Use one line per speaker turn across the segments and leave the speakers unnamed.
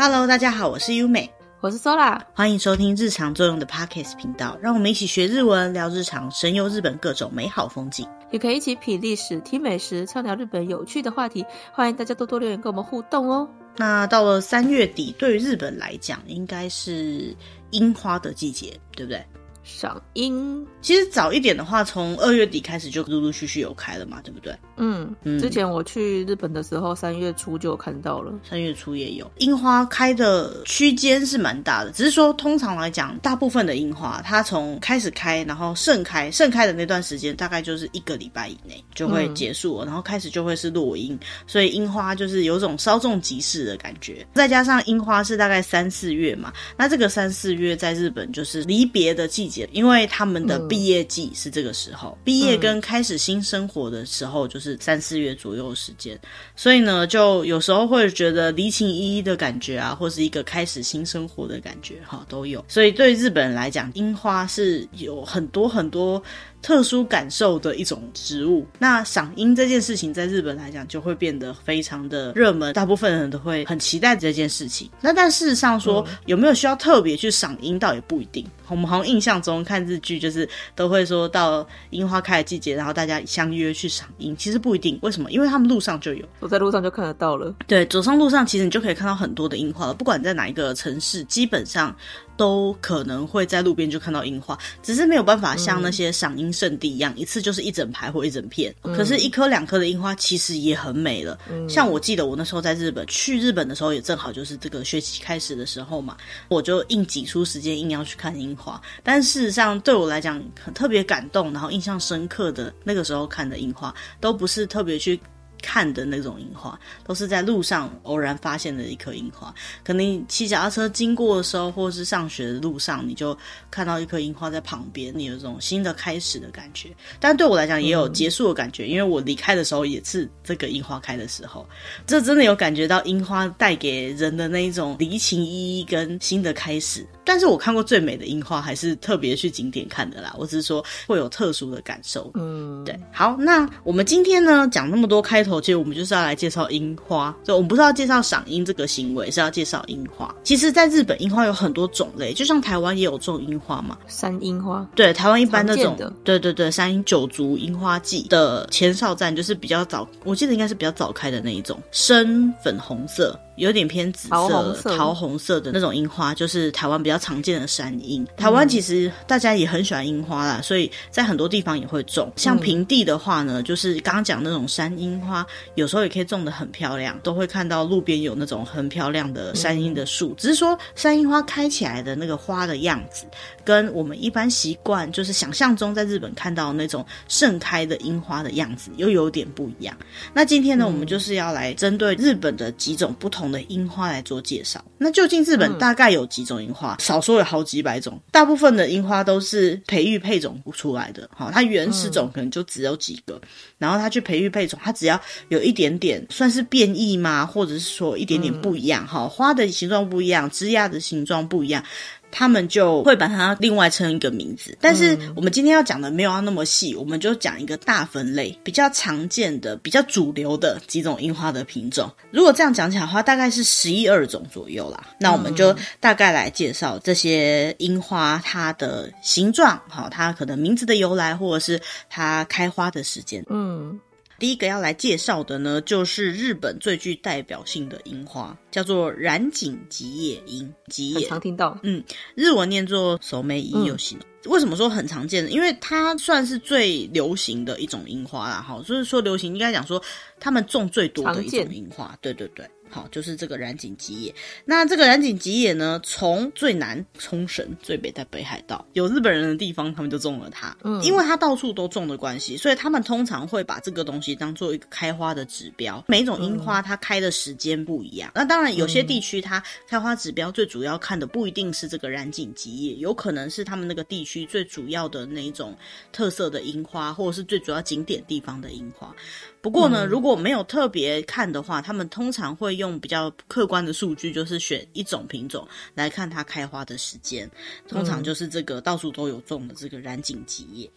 Hello，大家好，我是优美，
我是 Sola，
欢迎收听日常作用的 Podcast 频道，让我们一起学日文，聊日常，神游日本各种美好风景，
也可以一起品历史、听美食，畅聊日本有趣的话题。欢迎大家多多留言跟我们互动哦。
那到了三月底，对于日本来讲，应该是樱花的季节，对不对？
赏樱，
其实早一点的话，从二月底开始就陆陆续续有开了嘛，对不对？
嗯嗯。之前我去日本的时候，三月初就有看到了，
三月初也有樱花开的区间是蛮大的，只是说通常来讲，大部分的樱花它从开始开，然后盛开，盛开的那段时间大概就是一个礼拜以内就会结束了，嗯，然后开始就会是落樱，所以樱花就是有种稍纵即逝的感觉。再加上樱花是大概三四月嘛，那这个三四月在日本就是离别的季节。因为他们的毕业季是这个时候，毕、嗯、业跟开始新生活的时候就是三四月左右的时间，所以呢，就有时候会觉得离情依依的感觉啊，或是一个开始新生活的感觉，哈，都有。所以对日本人来讲，樱花是有很多很多。特殊感受的一种植物，那赏樱这件事情在日本来讲就会变得非常的热门，大部分人都会很期待这件事情。那但事实上说，嗯、有没有需要特别去赏樱，倒也不一定。我们好像印象中看日剧，就是都会说到樱花开的季节，然后大家相约去赏樱。其实不一定，为什么？因为他们路上就有，
走在路上就看得到了。
对，走上路上其实你就可以看到很多的樱花了，不管在哪一个城市，基本上。都可能会在路边就看到樱花，只是没有办法像那些赏樱圣地一样，嗯，一次就是一整排或一整片。嗯，可是，一颗两颗的樱花其实也很美了，嗯。像我记得我那时候在日本，去日本的时候也正好就是这个学期开始的时候嘛，我就硬挤出时间硬要去看樱花。但事实上对我来讲很特别感动，然后印象深刻的那个时候看的樱花，都不是特别去。看的那种樱花，都是在路上偶然发现的一颗樱花。可能你骑脚踏车经过的时候，或是上学的路上，你就看到一颗樱花在旁边，你有一种新的开始的感觉。但对我来讲，也有结束的感觉，嗯，因为我离开的时候也是这个樱花开的时候。这真的有感觉到樱花带给人的那一种离情依依跟新的开始。但是我看过最美的樱花，还是特别去景点看的啦。我只是说会有特殊的感受。嗯，对。好，那我们今天呢，讲那么多开头，其实我们就是要来介绍樱花。就我们不是要介绍赏樱这个行为，是要介绍樱花。其实，在日本樱花有很多种类，就像台湾也有种樱花嘛，
山樱花。
对，台湾一般那种，对对对，山樱九族樱花季的前哨站就是比较早，我记得应该是比较早开的那一种，深粉红色。有点偏紫色、桃红色，桃红色的那种樱花，就是台湾比较常见的山樱。台湾其实大家也很喜欢樱花啦，所以在很多地方也会种。像平地的话呢，就是刚刚讲那种山樱花，有时候也可以种的很漂亮，都会看到路边有那种很漂亮的山樱的树。只是说山樱花开起来的那个花的样子，跟我们一般习惯就是想象中在日本看到那种盛开的樱花的样子，又有点不一样。那今天呢，我们就是要来针对日本的几种不同的樱花来做介绍。那究竟日本大概有几种樱花？嗯、少说有好几百种。大部分的樱花都是培育配种出来的，哈，它原始种可能就只有几个，嗯、然后它去培育配种，它只要有一点点算是变异吗？或者是说一点点不一样，哈、嗯，花的形状不一样，枝桠的形状不一样。他们就会把它另外称一个名字，但是我们今天要讲的没有要那么细，我们就讲一个大分类，比较常见的、比较主流的几种樱花的品种。如果这样讲起来的话，大概是十一二种左右啦。那我们就大概来介绍这些樱花它的形状，好，它可能名字的由来，或者是它开花的时间。嗯。第一个要来介绍的呢，就是日本最具代表性的樱花，叫做染井吉野樱。吉野
常听到，
嗯，日文念作 someiyosino。为什么说很常见呢？因为它算是最流行的一种樱花啦，哈，就是说流行应该讲说他们种最多的一种樱花，对对对。好，就是这个染井吉野。那这个染井吉野呢，从最南冲绳，最北在北海道，有日本人的地方，他们就种了它。嗯，因为它到处都种的关系，所以他们通常会把这个东西当做一个开花的指标。每一种樱花它开的时间不一样。嗯、那当然，有些地区它开花指标最主要看的不一定是这个染井吉野，有可能是他们那个地区最主要的那一种特色的樱花，或者是最主要景点地方的樱花。不过呢，如果没有特别看的话，他们通常会用比较客观的数据，就是选一种品种来看它开花的时间。通常就是这个到处都有种的这个染井吉野。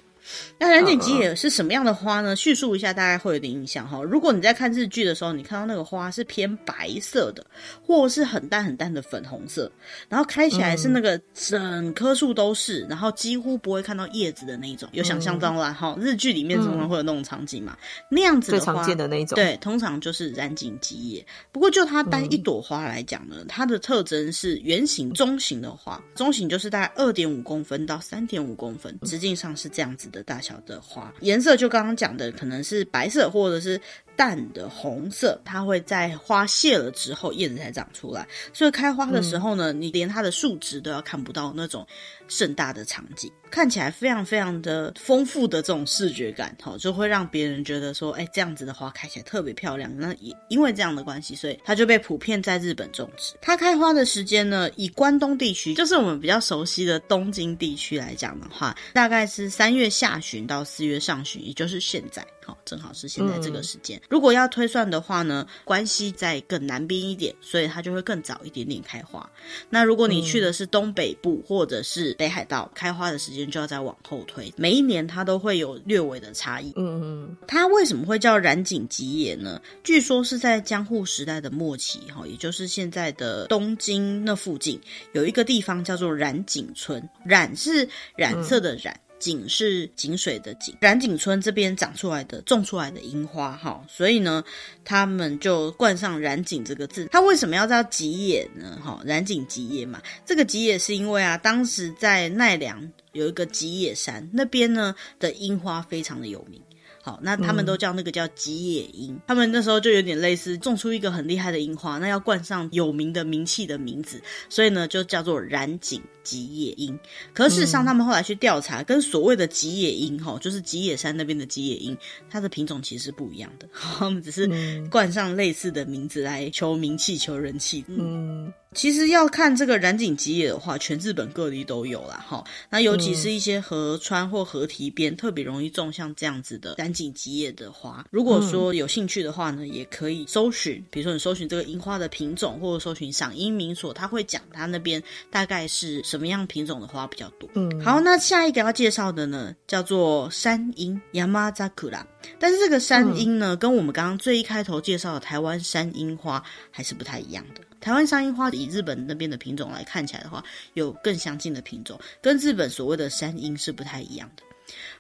那染井吉野是什么样的花呢？叙述一下，大概会有点印象哈。如果你在看日剧的时候，你看到那个花是偏白色的，或是很淡很淡的粉红色，然后开起来是那个整棵树都是，然后几乎不会看到叶子的那一种，有想象到啦哈。日剧里面通常会有那种场景嘛，那样子的花，
最常见的那一种，
对，通常就是染井吉野。不过就它单一朵花来讲呢，它的特征是圆形中型的花，中型就是大概二点五公分到三点五公分，直径上是这样子的大小的花，颜色就刚刚讲的，可能是白色或者是淡的红色。它会在花谢了之后，叶子才长出来，所以开花的时候呢，你连它的树枝都要看不到那种盛大的场景，看起来非常非常的丰富的这种视觉感，哈，就会让别人觉得说，哎，这样子的花开起来特别漂亮。那也因为这样的关系，所以它就被普遍在日本种植。它开花的时间呢，以关东地区，就是我们比较熟悉的东京地区来讲的话，大概是三月下旬到四月上旬，也就是现在，好，正好是现在这个时间。嗯、如果要推算的话呢，关西在更南边一点，所以它就会更早一点点开花。那如果你去的是东北部或者是北海道，开花的时间就要再往后推。每一年它都会有略微的差异。嗯嗯，它为什么会叫染井吉野呢？据说是在江户时代的末期，哈，也就是现在的东京那附近，有一个地方叫做染井村。染是染色的染。嗯井是井水的井，染井村这边长出来的、种出来的樱花，哈，所以呢，他们就冠上染井这个字。它为什么要叫吉野呢？哈，染井吉野嘛，这个吉野是因为啊，当时在奈良有一个吉野山，那边呢的樱花非常的有名。好，那他们都叫那个叫吉野樱，嗯、他们那时候就有点类似种出一个很厉害的樱花，那要冠上有名的名气的名字，所以呢就叫做染井吉野樱。可是事实上，他们后来去调查，嗯、跟所谓的吉野樱哈，就是吉野山那边的吉野樱，它的品种其实是不一样的，他们只是冠上类似的名字来求名气、求人气。嗯。其实要看这个染井吉野的话，全日本各地都有啦。哈。那尤其是一些河川或河堤边，特别容易种像这样子的染井吉野的花。如果说有兴趣的话呢，也可以搜寻，比如说你搜寻这个樱花的品种，或者搜寻赏樱名所，他会讲他那边大概是什么样品种的花比较多。嗯，好，那下一个要介绍的呢，叫做山樱 Yamazakura。但是这个山樱呢，跟我们刚刚最一开头介绍的台湾山樱花还是不太一样的。台湾山樱花以日本那边的品种来看起来的话，有更相近的品种，跟日本所谓的山樱是不太一样的。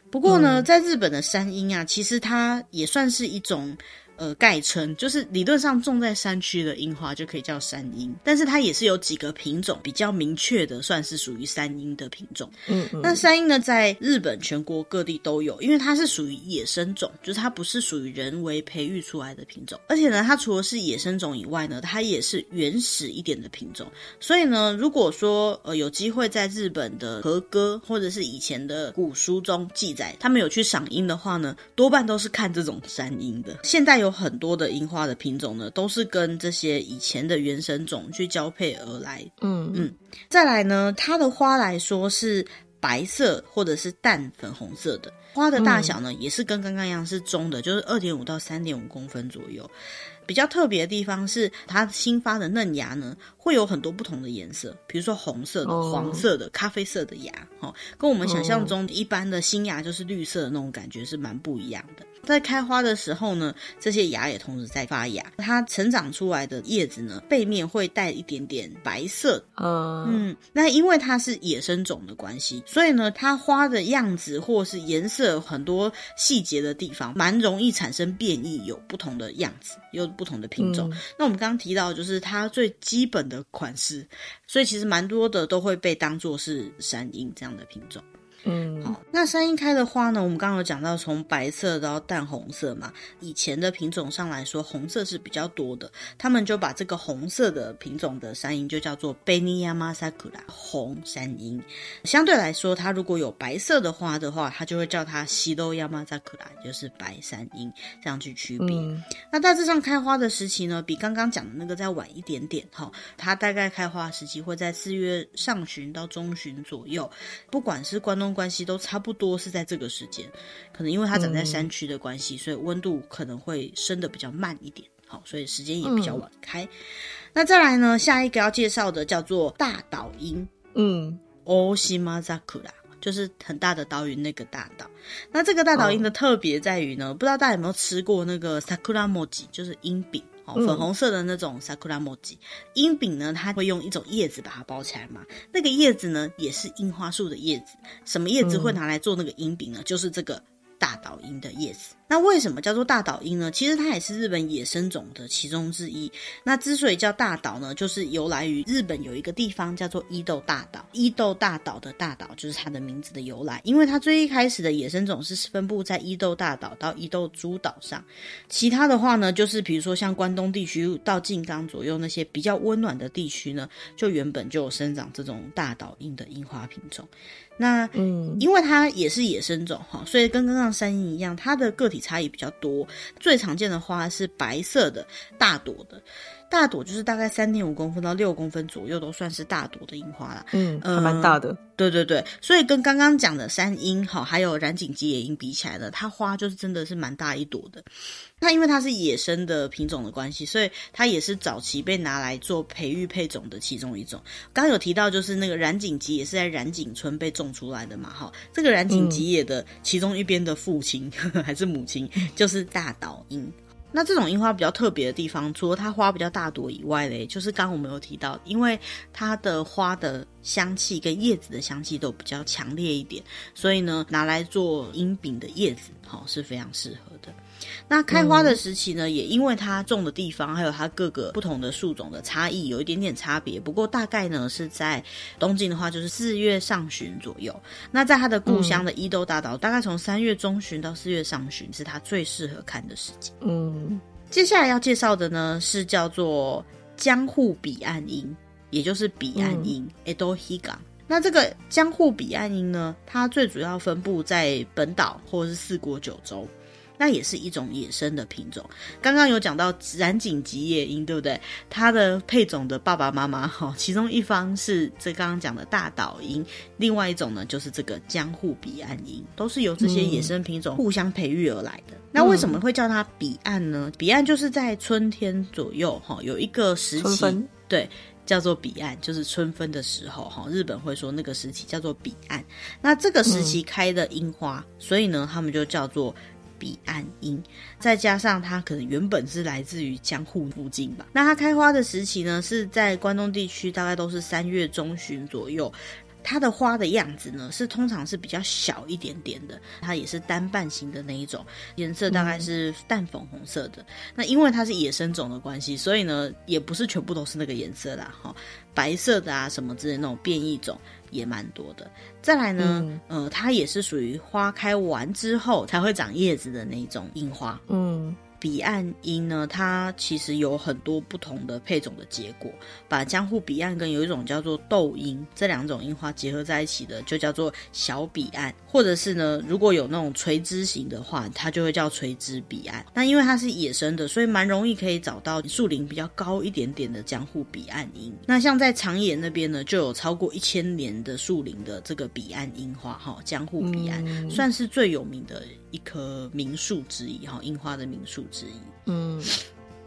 不过呢，在日本的山樱啊，其实它也算是一种。呃，概称就是理论上种在山区的樱花就可以叫山樱，但是它也是有几个品种比较明确的，算是属于山樱的品种。嗯，嗯，那山樱呢，在日本全国各地都有，因为它是属于野生种，就是它不是属于人为培育出来的品种。而且呢，它除了是野生种以外呢，它也是原始一点的品种。所以呢，如果说呃有机会在日本的和歌或者是以前的古书中记载，他们有去赏樱的话呢，多半都是看这种山樱的。现在有。很多的樱花的品种呢，都是跟这些以前的原生种去交配而来。嗯嗯，再来呢，它的花来说是白色或者是淡粉红色的，花的大小呢，也是跟刚刚一样是中的，就是二点五到三点五公分左右。比较特别的地方是，它新发的嫩芽呢，会有很多不同的颜色，比如说红色的、黄色的、咖啡色的芽，哦，跟我们想象中一般的新芽就是绿色的那种感觉是蛮不一样的。在开花的时候呢，这些芽也同时在发芽，它成长出来的叶子呢，背面会带一点点白色。嗯嗯，那因为它是野生种的关系，所以呢，它花的样子或是颜色很多细节的地方，蛮容易产生变异，有不同的样子，有不同的品种。嗯、那我们刚刚提到，就是它最基本的款式，所以其实蛮多的都会被当做是山樱这样的品种。嗯，好，那山樱开的花呢？我们刚刚有讲到，从白色到淡红色嘛。以前的品种上来说，红色是比较多的，他们就把这个红色的品种的山樱就叫做红山樱，红山樱。相对来说，它如果有白色的花的话，它就会叫它白山樱，就是白山樱，这样去区别。嗯、那大致上开花的时期呢，比刚刚讲的那个再晚一点点哈。它大概开花时期会在四月上旬到中旬左右，不管是关东。关系都差不多是在这个时间，可能因为它长在山区的关系，嗯、所以温度可能会升的比较慢一点，好，所以时间也比较晚开。嗯、那再来呢，下一个要介绍的叫做大岛樱，嗯，，o s h i m a z a k u r a。就是很大的岛屿那个大岛。那这个大岛樱的特别在于呢，哦、不知道大家有没有吃过那个 sakura mochi，就是樱饼。粉红色的那种 sakura mochi，樱饼呢，它会用一种叶子把它包起来嘛。那个叶子呢，也是樱花树的叶子。什么叶子会拿来做那个樱饼呢？嗯、就是这个大岛樱的叶子。那为什么叫做大岛樱呢？其实它也是日本野生种的其中之一。那之所以叫大岛呢，就是由来于日本有一个地方叫做伊豆大岛，伊豆大岛的大岛就是它的名字的由来。因为它最一开始的野生种是分布在伊豆大岛到伊豆诸岛上，其他的话呢，就是比如说像关东地区到静冈左右那些比较温暖的地区呢，就原本就有生长这种大岛樱的樱花品种。那嗯，因为它也是野生种哈，所以跟刚刚山樱一样，它的个体差异比较多。最常见的花是白色的大朵的。大朵就是大概三点五公分到六公分左右，都算是大朵的樱花啦。
嗯，还蛮大的。呃，
对对对，所以跟刚刚讲的山樱哈，还有染井吉野樱比起来呢，它花就是真的是蛮大一朵的。那因为它是野生的品种的关系，所以它也是早期被拿来做培育配种的其中一种。刚刚有提到，就是那个染井吉也是在染井村被种出来的嘛。哈，这个染井吉野的其中一边的父亲、嗯、还是母亲，就是大岛樱。那这种樱花比较特别的地方，除了它花比较大朵以外嘞，就是刚我们有提到，因为它的花的香气跟叶子的香气都比较强烈一点，所以呢，拿来做樱饼的叶子，好，是非常适合的。那开花的时期呢，嗯、也因为它种的地方还有它各个不同的树种的差异，有一点点差别。不过大概呢是在东京的话，就是四月上旬左右。那在它的故乡的伊豆大岛，嗯、大概从三月中旬到四月上旬是它最适合看的时机。嗯，接下来要介绍的呢是叫做江户彼岸樱，也就是彼岸樱 Edo Higa。那这个江户彼岸樱呢，它最主要分布在本岛或者是四国九州。那也是一种野生的品种。刚刚有讲到染井吉野樱，对不对？它的配种的爸爸妈妈哈，其中一方是这刚刚讲的大岛樱，另外一种呢就是这个江户彼岸樱，都是由这些野生品种互相培育而来的。嗯、那为什么会叫它彼岸呢？彼岸就是在春天左右哈，有一个时期，对，叫做彼岸，就是春分的时候哈。日本会说那个时期叫做彼岸。那这个时期开的樱花，嗯、所以呢，他们就叫做。彼岸樱，再加上它可能原本是来自于江户附近吧。那它开花的时期呢，是在关东地区，大概都是三月中旬左右。它的花的样子呢，是通常是比较小一点点的，它也是单瓣型的那一种，颜色大概是淡粉红色的。嗯、那因为它是野生种的关系，所以呢，也不是全部都是那个颜色啦，哈，白色的啊什么之类那种变异种。也蛮多的。再来呢，嗯、呃，它也是属于花开完之后才会长叶子的那种樱花。嗯。彼岸樱呢，它其实有很多不同的配种的结果，把江户彼岸跟有一种叫做豆樱这两种樱花结合在一起的，就叫做小彼岸，或者是呢，如果有那种垂枝型的话，它就会叫垂枝彼岸。那因为它是野生的，所以蛮容易可以找到树龄比较高一点点的江户彼岸樱。那像在长野那边呢，就有超过一千年的树龄的这个彼岸樱花，哈，江户彼岸、嗯、算是最有名的一棵名树之一，哈，樱花的名树。之一，嗯，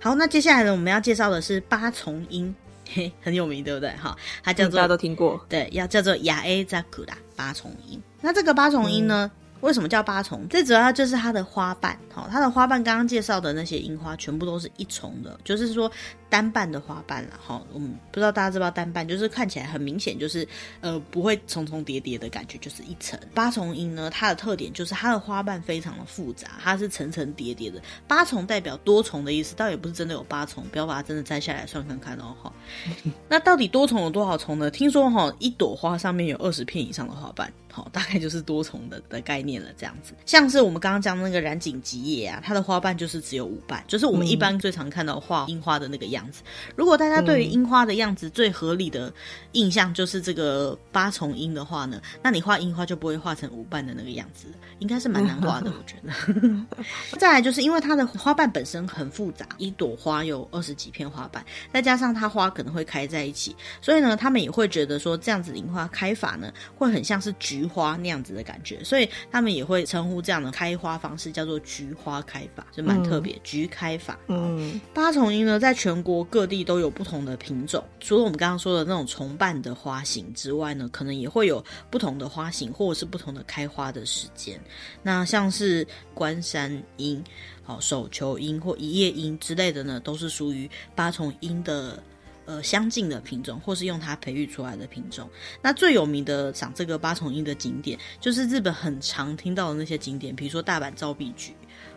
好，那接下来呢，我们要介绍的是八重樱，嘿，很有名，对不对？哈，它叫做、嗯、大家都听过，对，要叫做雅 A 扎古拉八重樱。那这个八重樱呢？嗯为什么叫八重？最主要就是它的花瓣，好，它的花瓣刚刚介绍的那些樱花全部都是一重的，就是说单瓣的花瓣了，哈，嗯，不知道大家知不知道单瓣，就是看起来很明显，就是呃不会重重叠叠的感觉，就是一层。八重樱呢，它的特点就是它的花瓣非常的复杂，它是层层叠叠的。八重代表多重的意思，倒也不是真的有八重，不要把它真的摘下来算看看哦，哈。那到底多重有多少重呢？听说哈，一朵花上面有二十片以上的花瓣。好，大概就是多重的的概念了，这样子。像是我们刚刚讲的那个染井吉野啊，它的花瓣就是只有五瓣，就是我们一般最常看到画樱花的那个样子。如果大家对于樱花的样子最合理的印象就是这个八重樱的话呢，那你画樱花就不会画成五瓣的那个样子，应该是蛮难画的，我觉得。再来就是因为它的花瓣本身很复杂，一朵花有二十几片花瓣，再加上它花可能会开在一起，所以呢，他们也会觉得说这样子樱花开法呢会很像是菊。花那样子的感觉，所以他们们也会称呼这样的开花方式叫做菊花开法，就蛮特别，菊开法。嗯，八重樱呢，在全国各地都有不同的品种，除了我们刚刚说的那种重瓣的花型之外呢，可能也会有不同的花型，或者是不同的开花的时间。那像是关山樱、好手球樱或一叶樱之类的呢，都是属于八重樱的。呃，相近的品种，或是用它培育出来的品种。那最有名的赏这个八重樱的景点，就是日本很常听到的那些景点，比如说大阪造币局，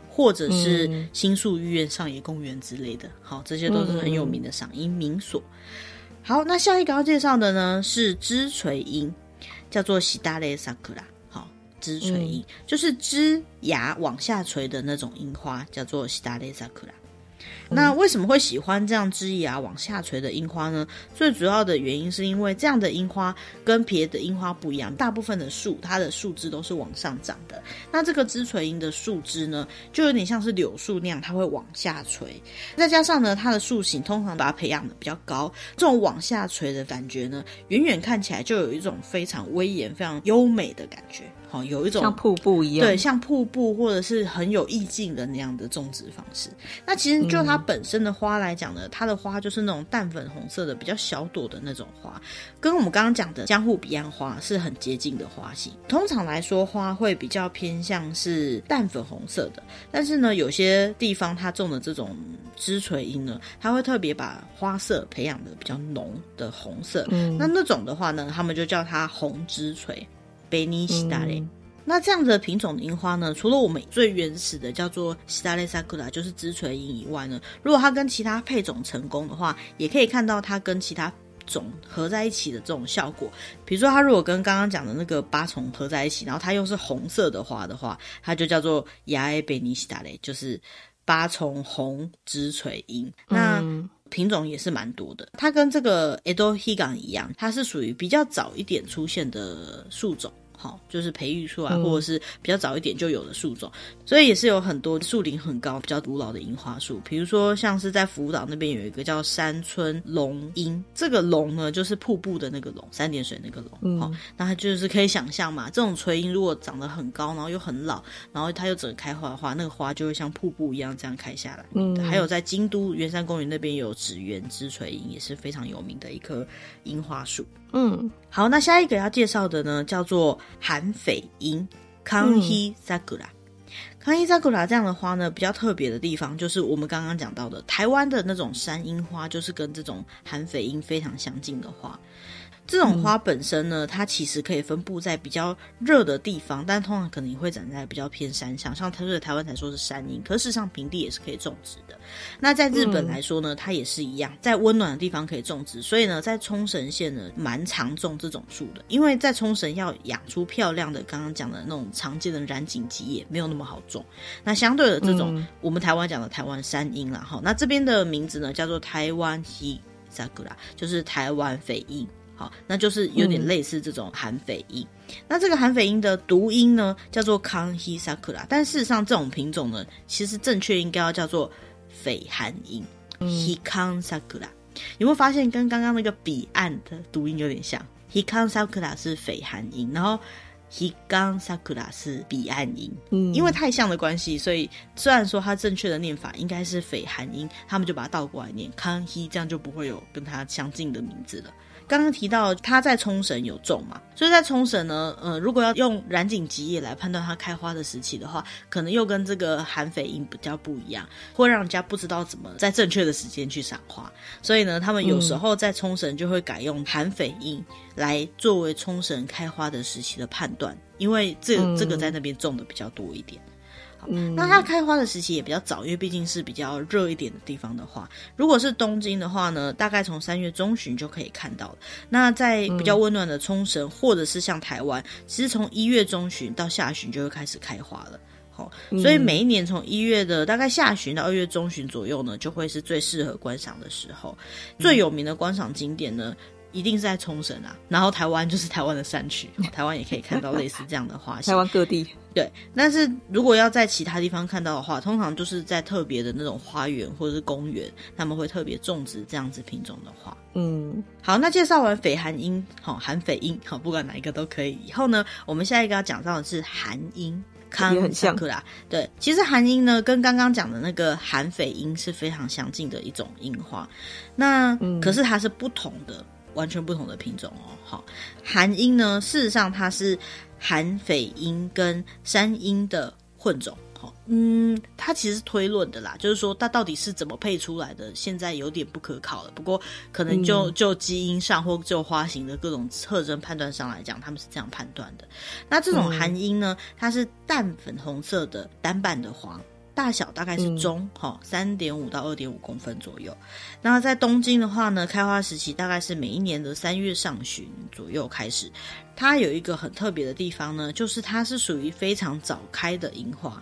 或者是新宿御苑上野公园之类的。好，这些都是很有名的赏樱名所。好，那下一个要介绍的呢是枝垂樱，叫做喜大类萨克拉。好，枝垂樱就是枝芽往下垂的那种樱花，叫做喜大类萨克拉。那为什么会喜欢这样枝芽往下垂的樱花呢？最主要的原因是因为这样的樱花跟别的樱花不一样，大部分的树它的树枝都是往上长的。那这个枝垂樱的树枝呢，就有点像是柳树那样，它会往下垂。再加上呢，它的树形通常把它培养的比较高，这种往下垂的感觉呢，远远看起来就有一种非常威严、非常优美的感觉。好，有一种
像瀑布一样，
对，像瀑布或者是很有意境的那样的种植方式。那其实就它本身的花来讲呢，嗯、它的花就是那种淡粉红色的，比较小朵的那种花，跟我们刚刚讲的江户彼岸花是很接近的花型。通常来说，花会比较偏向是淡粉红色的，但是呢，有些地方它种的这种枝垂樱呢，它会特别把花色培养的比较浓的红色。嗯，那那种的话呢，他们就叫它红枝垂。贝尼西达雷，那这样的品种的樱花呢，除了我们最原始的叫做西达雷萨库拉，就是枝垂樱以外呢，如果它跟其他配种成功的话，也可以看到它跟其他种合在一起的这种效果。比如说，它如果跟刚刚讲的那个八重合在一起，然后它又是红色的花的话，它就叫做亚埃贝尼西达雷，就是八重红枝垂樱。那品种也是蛮多的，它跟这个 Edo Higan 一样，它是属于比较早一点出现的树种。好，就是培育出来，或者是比较早一点就有的树种，嗯、所以也是有很多树龄很高、比较古老的樱花树。比如说，像是在福岛那边有一个叫山村龙樱，这个龙呢就是瀑布的那个龙，三点水那个龙。嗯，好，那它就是可以想象嘛，这种垂樱如果长得很高，然后又很老，然后它又整个开花的话，那个花就会像瀑布一样这样开下来。嗯，还有在京都圆山公园那边有紫园之垂樱，也是非常有名的一棵樱花树。嗯，好，那下一个要介绍的呢，叫做韩斐樱，康熙萨古拉。康熙萨古拉这样的花呢，比较特别的地方就是我们刚刚讲到的，台湾的那种山樱花，就是跟这种韩斐樱非常相近的花。这种花本身呢，它其实可以分布在比较热的地方，但通常可能也会长在比较偏山上，像它是台湾才说是山樱，可是事实上平地也是可以种植的。那在日本来说呢，它也是一样，在温暖的地方可以种植，所以呢，在冲绳县呢，蛮常种这种树的，因为在冲绳要养出漂亮的刚刚讲的那种常见的染井吉也没有那么好种。那相对的这种我们台湾讲的台湾山樱啦，哈，那这边的名字呢叫做台湾西萨古拉，就是台湾绯樱。好，那就是有点类似这种韩绯樱。嗯、那这个韩绯樱的读音呢，叫做康希萨克拉，但事实上这种品种呢，其实正确应该要叫做绯寒樱。希康萨库拉，有没有发现跟刚刚那个彼岸的读音有点像？希康萨库拉是绯寒樱，然后希康萨库拉是彼岸音。嗯，因为太像的关系，所以虽然说它正确的念法应该是绯寒樱，他们就把它倒过来念康希，这样就不会有跟它相近的名字了。刚刚提到他在冲绳有种嘛，所以在冲绳呢，呃，如果要用染井吉野来判断它开花的时期的话，可能又跟这个寒绯樱比较不一样，会让人家不知道怎么在正确的时间去赏花。所以呢，他们有时候在冲绳就会改用寒绯樱来作为冲绳开花的时期的判断，因为这这个在那边种的比较多一点。嗯，那它开花的时期也比较早，因为毕竟是比较热一点的地方的话，如果是东京的话呢，大概从三月中旬就可以看到了。那在比较温暖的冲绳，或者是像台湾，其实从一月中旬到下旬就会开始开花了。好，所以每一年从一月的大概下旬到二月中旬左右呢，就会是最适合观赏的时候。最有名的观赏景点呢，一定是在冲绳啊，然后台湾就是台湾的山区，台湾也可以看到类似这样的花 型。
台湾各地
对，但是如果要在其他地方看到的话，通常就是在特别的那种花园或者是公园，他们会特别种植这样子品种的花。
嗯，
好，那介绍完绯寒樱，好韩绯樱，好不管哪一个都可以。以后呢，我们下一个要讲到的是韩樱，
也很像
啦。对，其实韩樱呢，跟刚刚讲的那个韩绯樱是非常相近的一种樱花，那、嗯、可是它是不同的。完全不同的品种哦，好，韩樱呢，事实上它是韩绯樱跟山樱的混种，好，嗯，它其实是推论的啦，就是说它到底是怎么配出来的，现在有点不可考了。不过可能就就基因上或就花型的各种特征判断上来讲，他们是这样判断的。那这种寒樱呢，它是淡粉红色的单瓣的花。大小大概是中，哈、嗯，三点五到二点五公分左右。那在东京的话呢，开花时期大概是每一年的三月上旬左右开始。它有一个很特别的地方呢，就是它是属于非常早开的樱花。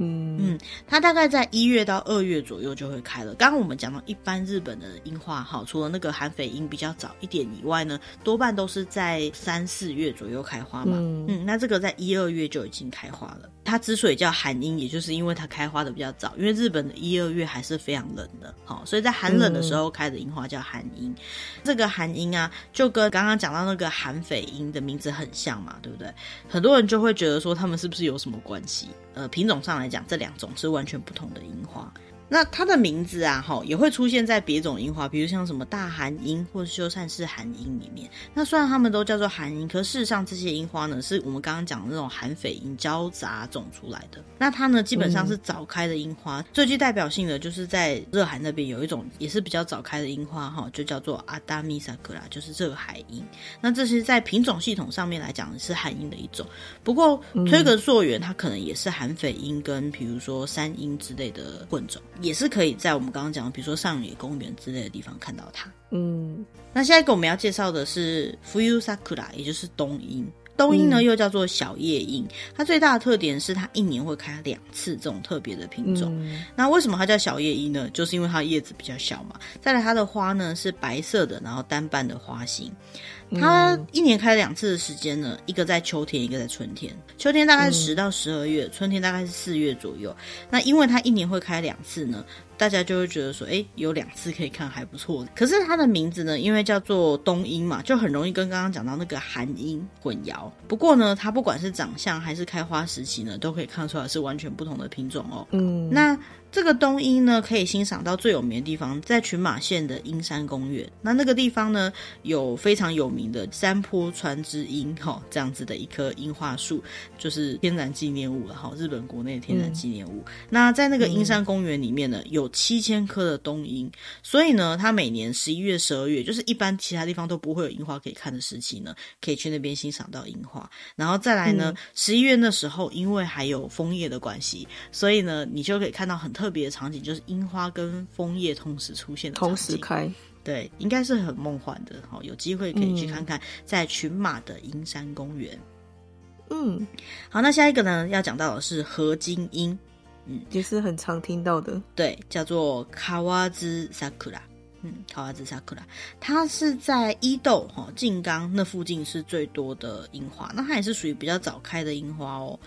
嗯
嗯，它大概在一月到二月左右就会开了。刚刚我们讲到一般日本的樱花，哈，除了那个韩绯樱比较早一点以外呢，多半都是在三四月左右开花嘛。嗯，嗯，那这个在一二月就已经开花了。它之所以叫寒樱，也就是因为它开花的比较早，因为日本的一二月还是非常冷的，好，所以在寒冷的时候开的樱花叫寒樱。这个寒樱啊，就跟刚刚讲到那个寒绯樱的名字很像嘛，对不对？很多人就会觉得说，他们是不是有什么关系？呃，品种上来讲，这两种是完全不同的樱花。那它的名字啊，哈，也会出现在别种樱花，比如像什么大寒樱或者修善寺寒樱里面。那虽然它们都叫做寒樱，可事实上这些樱花呢，是我们刚刚讲的那种寒绯樱交杂种出来的。那它呢，基本上是早开的樱花，嗯、最具代表性的就是在热海那边有一种也是比较早开的樱花，哈，就叫做阿达米萨克拉，就是热海樱。那这是在品种系统上面来讲是寒樱的一种。不过推格溯源，它可能也是寒绯樱跟比如说山樱之类的混种。也是可以在我们刚刚讲的，比如说上野公园之类的地方看到它。
嗯，
那下一个我们要介绍的是 Fuyu Sakura，也就是冬樱。冬樱呢又叫做小叶樱，它最大的特点是它一年会开两次这种特别的品种。嗯、那为什么它叫小叶樱呢？就是因为它叶子比较小嘛。再来，它的花呢是白色的，然后单瓣的花型。它一年开两次的时间呢，一个在秋天，一个在春天。秋天大概是十到十二月，嗯，春天大概是四月左右。那因为它一年会开两次呢，大家就会觉得说，哎，有两次可以看还不错。可是它的名字呢，因为叫做冬樱嘛，就很容易跟刚刚讲到那个寒樱混淆。不过呢，它不管是长相还是开花时期呢，都可以看出来是完全不同的品种哦。
嗯，
那。这个冬樱呢，可以欣赏到最有名的地方，在群马县的樱山公园。那那个地方呢，有非常有名的山坡川之樱，哈，这样子的一棵樱花树，就是天然纪念物了，哈，日本国内的天然纪念物。嗯、那在那个樱山公园里面呢，有七千棵的冬樱，所以呢，它每年十一月、十二月，就是一般其他地方都不会有樱花可以看的时期呢，可以去那边欣赏到樱花。然后再来呢，十、嗯、一月那时候，因为还有枫叶的关系，所以呢，你就可以看到很。特别的场景就是樱花跟枫叶同时出现的
同时开，
对，应该是很梦幻的。好，有机会可以去看看，在群马的樱山公园。
嗯，
好，那下一个呢，要讲到的是河津樱，嗯，
也是很常听到的，
对，叫做卡瓦兹萨库拉，嗯，卡瓦兹萨库拉，它是在伊豆哈静冈那附近是最多的樱花，那它也是属于比较早开的樱花哦。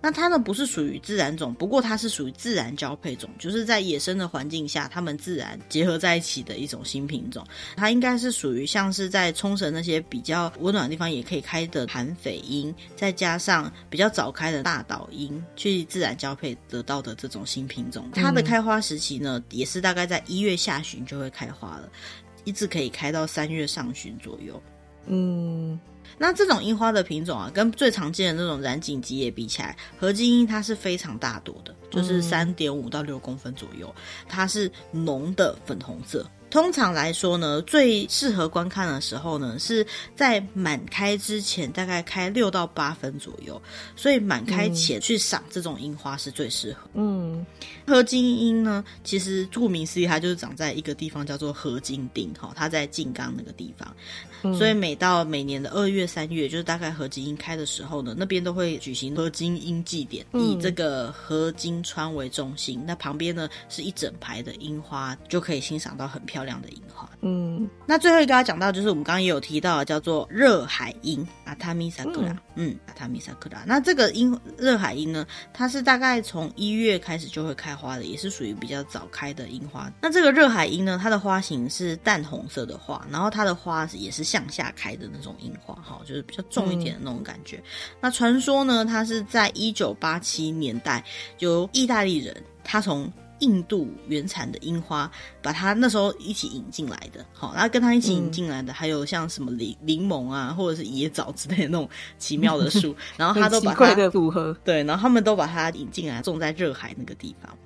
那它呢，不是属于自然种，不过它是属于自然交配种，就是在野生的环境下，它们自然结合在一起的一种新品种。它应该是属于像是在冲绳那些比较温暖的地方也可以开的韩绯樱，再加上比较早开的大岛樱，去自然交配得到的这种新品种。它的开花时期呢，也是大概在一月下旬就会开花了，一直可以开到三月上旬左右。
嗯。
那这种樱花的品种啊，跟最常见的那种染井吉野比起来，合金樱它是非常大朵的，就是三点五到六公分左右，它是浓的粉红色。通常来说呢，最适合观看的时候呢，是在满开之前，大概开六到八分左右。所以满开前去赏这种樱花是最适合。
嗯，
合金樱呢，其实顾名思义，它就是长在一个地方叫做合金町，哈，它在静冈那个地方。嗯、所以每到每年的二月、三月，就是大概合金樱开的时候呢，那边都会举行合金樱祭典，以这个合金川为中心，那旁边呢是一整排的樱花，就可以欣赏到很漂亮的樱花。嗯，那最后一个要讲到，就是我们刚刚也有提到的，叫做热海樱阿塔米萨克拉，嗯，阿塔米萨克拉。那这个樱热海樱呢，它是大概从一月开始就会开花的，也是属于比较早开的樱花。那这个热海樱呢，它的花型是淡红色的花，然后它的花也是。向下开的那种樱花，哈，就是比较重一点的那种感觉。嗯、那传说呢，它是在一九八七年代由意大利人，他从印度原产的樱花，把它那时候一起引进来的。好，然后跟他一起引进来的、嗯、还有像什么柠柠檬啊，或者是野枣之类的那种奇妙的树，然后他都把它
的组合，
对，然后他们都把它引进来，种在热海那个地方。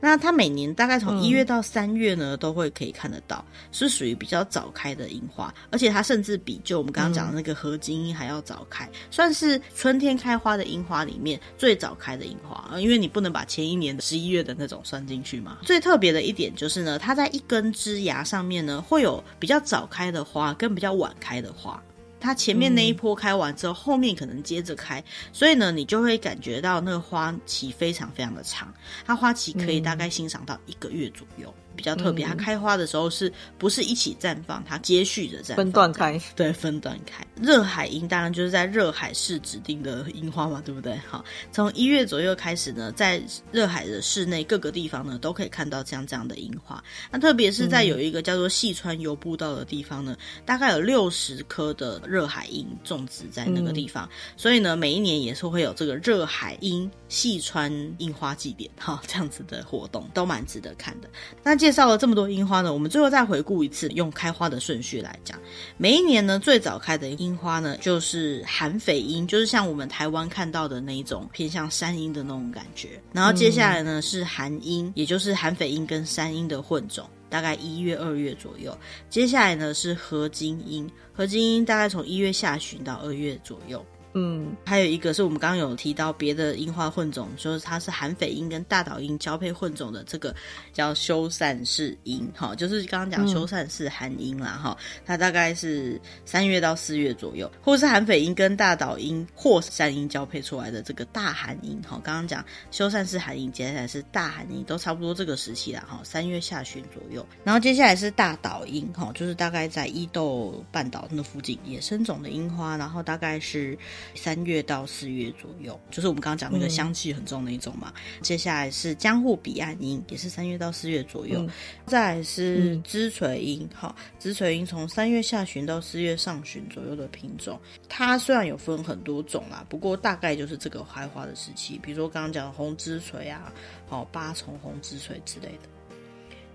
那它每年大概从一月到三月呢，嗯、都会可以看得到，是属于比较早开的樱花，而且它甚至比就我们刚刚讲的那个合金樱还要早开，嗯、算是春天开花的樱花里面最早开的樱花。因为你不能把前一年的十一月的那种算进去嘛。最特别的一点就是呢，它在一根枝芽上面呢，会有比较早开的花跟比较晚开的花。它前面那一波开完之后，嗯、后面可能接着开，所以呢，你就会感觉到那个花期非常非常的长，它花期可以大概欣赏到一个月左右。比较特别，它开花的时候是不是一起绽放？它接续着绽放，
分段开。
对，分段开。热海樱当然就是在热海市指定的樱花嘛，对不对？好，从一月左右开始呢，在热海的市内各个地方呢，都可以看到像这样的樱花。那特别是在有一个叫做细川游步道的地方呢，嗯、大概有六十棵的热海樱种植在那个地方，嗯、所以呢，每一年也是会有这个热海樱细川樱花祭典，哈，这样子的活动都蛮值得看的。那介介绍了这么多樱花呢，我们最后再回顾一次，用开花的顺序来讲。每一年呢，最早开的樱花呢，就是韩绯樱，就是像我们台湾看到的那一种偏向山樱的那种感觉。然后接下来呢是韩樱，也就是韩绯樱跟山樱的混种，大概一月、二月左右。接下来呢是合金樱，合金樱大概从一月下旬到二月左右。嗯，还有一个是我们刚刚有提到别的樱花混种，就是它是韩绯樱跟大岛樱交配混种的，这个叫修善寺樱，哈，就是刚刚讲修善寺韩樱啦，哈、嗯，它大概是三月到四月左右，或是韩绯樱跟大岛樱或山樱交配出来的这个大韩樱，哈，刚刚讲修善寺韩樱，接下来是大韩樱，都差不多这个时期啦，哈，三月下旬左右，然后接下来是大岛樱，哈，就是大概在伊豆半岛那附近野生种的樱花，然后大概是。三月到四月左右，就是我们刚刚讲那个香气很重的一种嘛。嗯、接下来是江户彼岸樱，也是三月到四月左右。嗯、再来是枝垂樱，好、嗯，枝垂樱从三月下旬到四月上旬左右的品种。它虽然有分很多种啦，不过大概就是这个开花的时期。比如说刚刚讲的红枝垂啊，好，八重红枝垂之类的。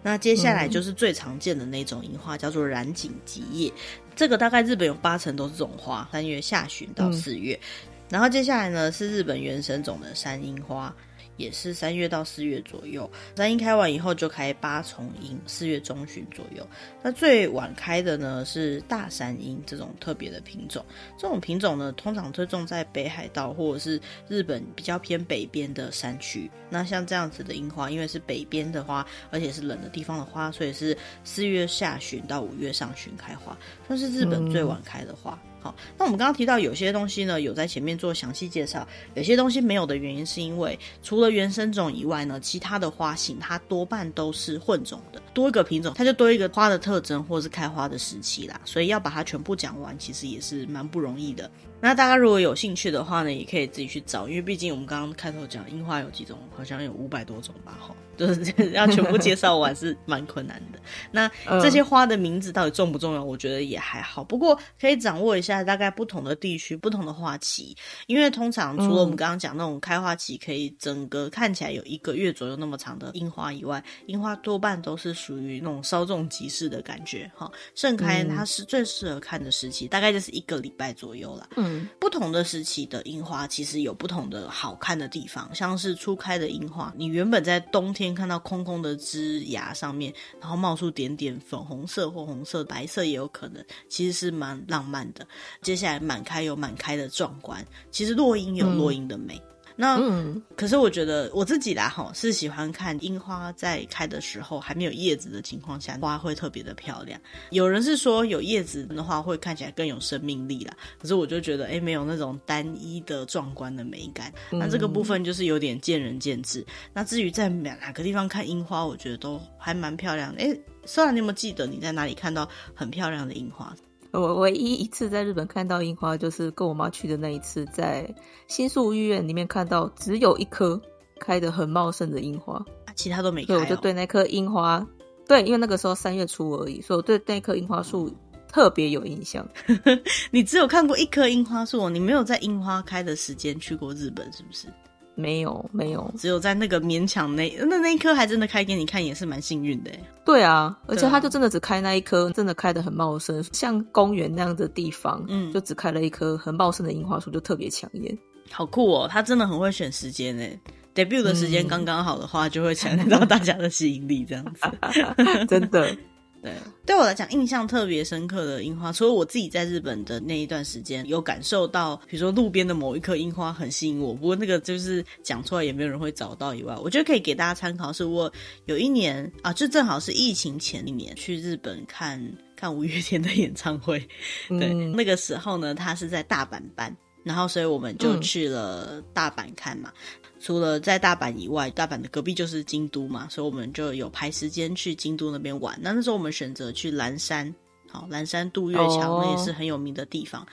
那接下来就是最常见的那种樱花，叫做染井吉叶。这个大概日本有八成都是这种花，三月下旬到四月。嗯、然后接下来呢是日本原生种的山樱花。也是三月到四月左右，三樱开完以后就开八重樱，四月中旬左右。那最晚开的呢是大山樱这种特别的品种，这种品种呢通常会种在北海道或者是日本比较偏北边的山区。那像这样子的樱花，因为是北边的花，而且是冷的地方的花，所以是四月下旬到五月上旬开花，算是日本最晚开的花。嗯好，那我们刚刚提到有些东西呢，有在前面做详细介绍，有些东西没有的原因是因为除了原生种以外呢，其他的花型它多半都是混种的，多一个品种它就多一个花的特征或是开花的时期啦，所以要把它全部讲完，其实也是蛮不容易的。那大家如果有兴趣的话呢，也可以自己去找，因为毕竟我们刚刚开头讲樱花有几种，好像有五百多种吧，哈，就是 要全部介绍完是蛮困难的。那这些花的名字到底重不重要？我觉得也还好，不过可以掌握一下大概不同的地区、不同的花期，因为通常除了我们刚刚讲那种开花期可以整个看起来有一个月左右那么长的樱花以外，樱花多半都是属于那种稍纵即逝的感觉，哈，盛开它是最适合看的时期，大概就是一个礼拜左右了。嗯，不同的时期的樱花其实有不同的好看的地方，像是初开的樱花，你原本在冬天看到空空的枝芽上面，然后冒出点点粉红色或红色、白色也有可能，其实是蛮浪漫的。接下来满开有满开的壮观，其实落樱有落樱的美。嗯那嗯，可是我觉得我自己啦哈，是喜欢看樱花在开的时候还没有叶子的情况下，花会特别的漂亮。有人是说有叶子的话会看起来更有生命力啦，可是我就觉得哎、欸，没有那种单一的壮观的美感。那这个部分就是有点见仁见智。那至于在哪个地方看樱花，我觉得都还蛮漂亮的。哎、欸，虽然你有没有记得你在哪里看到很漂亮的樱花？
我唯一一次在日本看到樱花，就是跟我妈去的那一次，在新宿御苑里面看到只有一棵开的很茂盛的樱花，
其他都没开、哦。
所以我就对那棵樱花，对，因为那个时候三月初而已，所以我对那棵樱花树特别有印象。
你只有看过一棵樱花树，你没有在樱花开的时间去过日本，是不是？
没有，没有，
只有在那个勉强那那那一棵还真的开给你看，也是蛮幸运的。
对啊，而且它就真的只开那一棵，真的开的很茂盛，像公园那样的地方，嗯，就只开了一棵很茂盛的樱花树，就特别抢眼。
好酷哦，他真的很会选时间呢，debut 的时间刚刚好的话，就会抢得到大家的吸引力，这样子，
真的。
对，对我来讲，印象特别深刻的樱花，除了我自己在日本的那一段时间有感受到，比如说路边的某一棵樱花很吸引我，不过那个就是讲出来也没有人会找到以外，我觉得可以给大家参考。是我有一年啊，就正好是疫情前一年去日本看看五月天的演唱会，对，嗯、那个时候呢，他是在大阪办，然后所以我们就去了大阪看嘛。嗯除了在大阪以外，大阪的隔壁就是京都嘛，所以我们就有排时间去京都那边玩。那那时候我们选择去岚山，好，岚山渡月桥，那也是很有名的地方。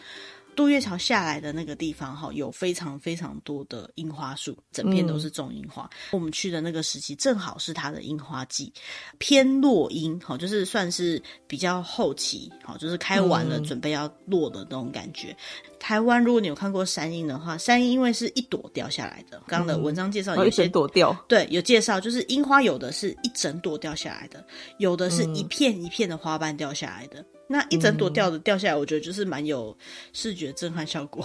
渡月桥下来的那个地方，哈，有非常非常多的樱花树，整片都是种樱花。嗯、我们去的那个时期正好是它的樱花季，偏落樱，好，就是算是比较后期，好，就是开完了准备要落的那种感觉。嗯、台湾如果你有看过山樱的话，山樱因为是一朵掉下来的，刚刚的文章介绍有些、
朵掉，
对，有介绍，就是樱花有的是一整朵掉下来的，有的是一片一片的花瓣掉下来的。那一整朵掉的掉下来，我觉得就是蛮有视觉震撼效果，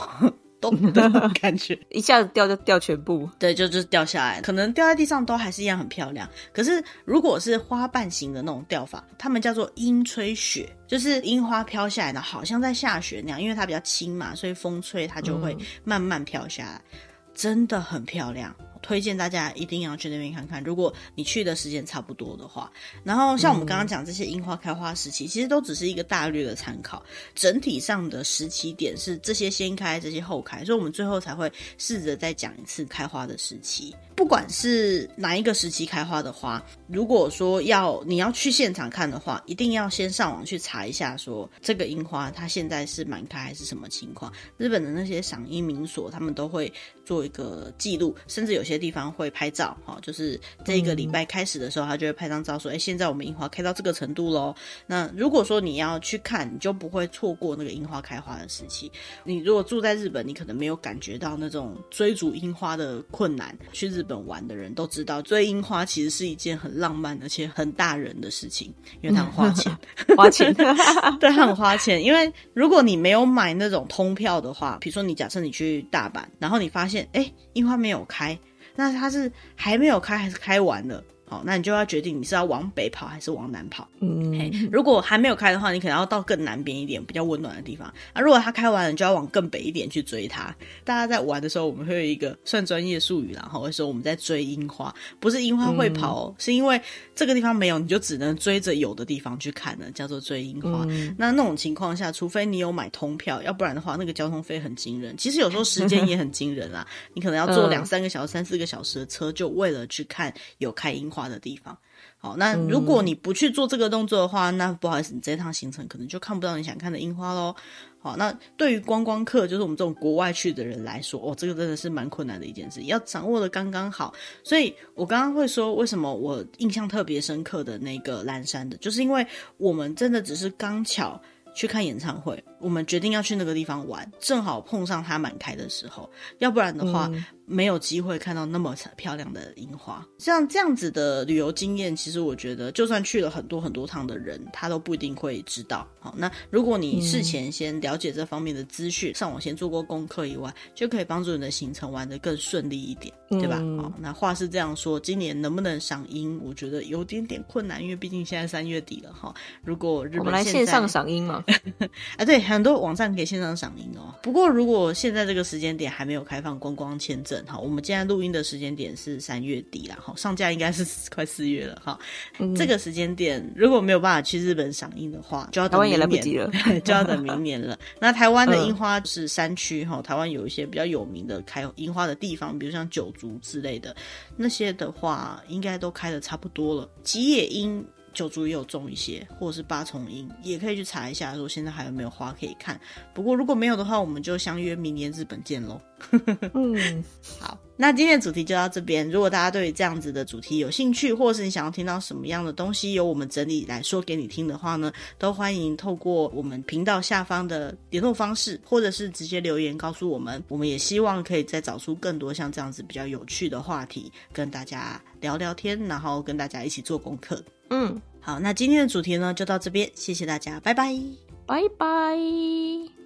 咚的 感觉，
一下子掉就掉全部，
对，就就是掉下来，可能掉在地上都还是一样很漂亮。可是如果是花瓣型的那种掉法，他们叫做樱吹雪，就是樱花飘下来的，好像在下雪那样，因为它比较轻嘛，所以风吹它就会慢慢飘下来，嗯、真的很漂亮。推荐大家一定要去那边看看，如果你去的时间差不多的话。然后像我们刚刚讲这些樱花开花时期，其实都只是一个大略的参考，整体上的时期点是这些先开，这些后开，所以我们最后才会试着再讲一次开花的时期。不管是哪一个时期开花的花，如果说要你要去现场看的话，一定要先上网去查一下，说这个樱花它现在是满开还是什么情况。日本的那些赏樱名所，他们都会做一个记录，甚至有些地方会拍照，哈，就是这个礼拜开始的时候，他就会拍张照，说，哎，现在我们樱花开到这个程度喽。那如果说你要去看，你就不会错过那个樱花开花的时期。你如果住在日本，你可能没有感觉到那种追逐樱花的困难。去日本玩的人都知道，追樱花其实是一件很浪漫而且很大人的事情，因为它很花钱，
花钱，
对，它很花钱。因为如果你没有买那种通票的话，比如说你假设你去大阪，然后你发现，哎，樱花没有开。那它是还没有开还是开完了？好，那你就要决定你是要往北跑还是往南跑。嗯如果还没有开的话，你可能要到更南边一点，比较温暖的地方。啊，如果它开完了，你就要往更北一点去追它。大家在玩的时候，我们会有一个算专业术语啦，然后会说我们在追樱花，不是樱花会跑哦，嗯、是因为这个地方没有，你就只能追着有的地方去看了，叫做追樱花。嗯、那那种情况下，除非你有买通票，要不然的话，那个交通费很惊人。其实有时候时间也很惊人啊，你可能要坐两三个小时、三四个小时的车，就为了去看有开樱花花的地方，好，那如果你不去做这个动作的话，那不好意思，你这趟行程可能就看不到你想看的樱花喽。好，那对于观光客，就是我们这种国外去的人来说，哦，这个真的是蛮困难的一件事，要掌握的刚刚好。所以我刚刚会说，为什么我印象特别深刻的那个蓝山的，就是因为我们真的只是刚巧去看演唱会，我们决定要去那个地方玩，正好碰上它满开的时候，要不然的话。嗯没有机会看到那么漂亮的樱花，像这样子的旅游经验，其实我觉得，就算去了很多很多趟的人，他都不一定会知道。好，那如果你事前先了解这方面的资讯，嗯、上网先做过功课以外，就可以帮助你的行程玩得更顺利一点，对吧？嗯、好，那话是这样说，今年能不能赏樱，我觉得有点点困难，因为毕竟现在三月底了哈。如果日本
我们来线上赏樱嘛？
啊，对，很多网站可以线上赏樱哦。不过如果现在这个时间点还没有开放观光签证。哈。我们现在录音的时间点是三月底啦，哈，上架应该是 快四月了哈。嗯、这个时间点如果没有办法去日本赏樱的话，就要等明年，台湾也来不及了，就要等明年了。那台湾的樱花是山区哈，台湾有一些比较有名的开樱花的地方，比如像九族之类的，那些的话应该都开的差不多了。吉野樱。九竹也有种一些，或者是八重樱，也可以去查一下，说现在还有没有花可以看。不过如果没有的话，我们就相约明年日本见喽。嗯，好，那今天的主题就到这边。如果大家对于这样子的主题有兴趣，或者是你想要听到什么样的东西，由我们整理来说给你听的话呢，都欢迎透过我们频道下方的联络方式，或者是直接留言告诉我们。我们也希望可以再找出更多像这样子比较有趣的话题，跟大家聊聊天，然后跟大家一起做功课。嗯，好，那今天的主题呢就到这边，谢谢大家，拜拜，
拜拜。